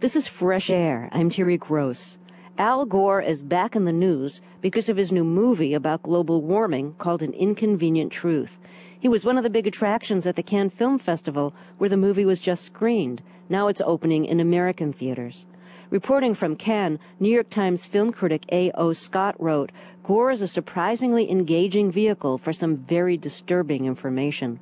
This is Fresh Air. I'm Terry Gross. Al Gore is back in the news because of his new movie about global warming called An Inconvenient Truth. He was one of the big attractions at the Cannes Film Festival where the movie was just screened. Now it's opening in American theaters. Reporting from Cannes, New York Times film critic A.O. Scott wrote, Gore is a surprisingly engaging vehicle for some very disturbing information.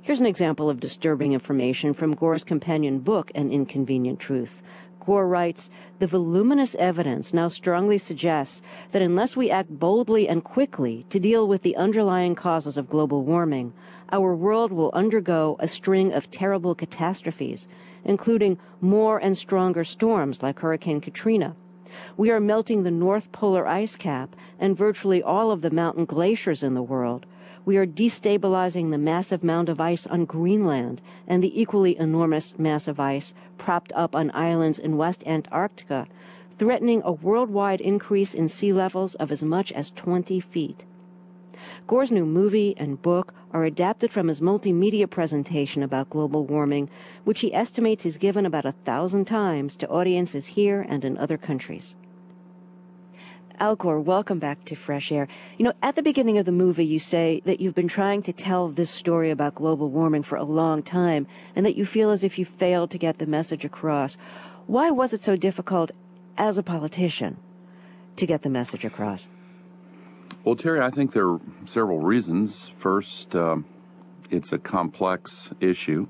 Here's an example of disturbing information from Gore's companion book, An Inconvenient Truth. Gore writes, The voluminous evidence now strongly suggests that unless we act boldly and quickly to deal with the underlying causes of global warming, our world will undergo a string of terrible catastrophes, including more and stronger storms like Hurricane Katrina. We are melting the North Polar ice cap and virtually all of the mountain glaciers in the world we are destabilizing the massive mound of ice on Greenland and the equally enormous mass of ice propped up on islands in West Antarctica, threatening a worldwide increase in sea levels of as much as 20 feet. Gore's new movie and book are adapted from his multimedia presentation about global warming, which he estimates he's given about a thousand times to audiences here and in other countries. Al Gore, welcome back to Fresh Air. You know, at the beginning of the movie, you say that you've been trying to tell this story about global warming for a long time and that you feel as if you failed to get the message across. Why was it so difficult as a politician to get the message across? Well, Terry, I think there are several reasons. First, uh, it's a complex issue.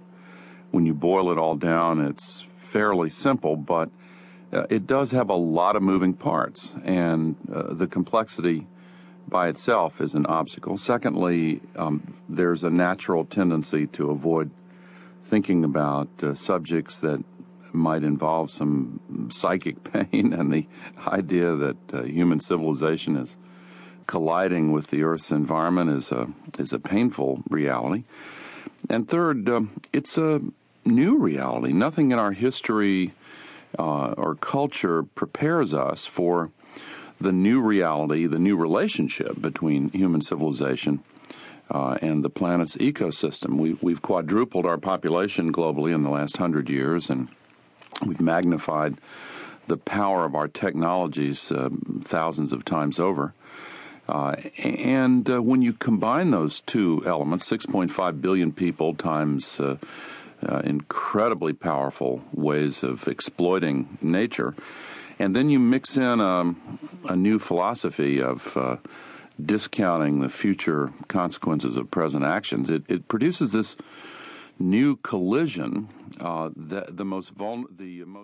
When you boil it all down, it's fairly simple, but uh, it does have a lot of moving parts, and uh, the complexity by itself is an obstacle. Secondly, um, there's a natural tendency to avoid thinking about uh, subjects that might involve some psychic pain, and the idea that uh, human civilization is colliding with the Earth's environment is a is a painful reality. And third, um, it's a new reality. Nothing in our history uh, or culture prepares us for the new reality, the new relationship between human civilization uh, and the planet's ecosystem. We, we've quadrupled our population globally in the last hundred years, and we've magnified the power of our technologies uh, thousands of times over. Uh, and uh, when you combine those two elements, 6.5 billion people times uh, incredibly powerful ways of exploiting nature. And then you mix in a, a new philosophy of uh, discounting the future consequences of present actions. It, it produces this new collision. Uh, the, the most vul- the most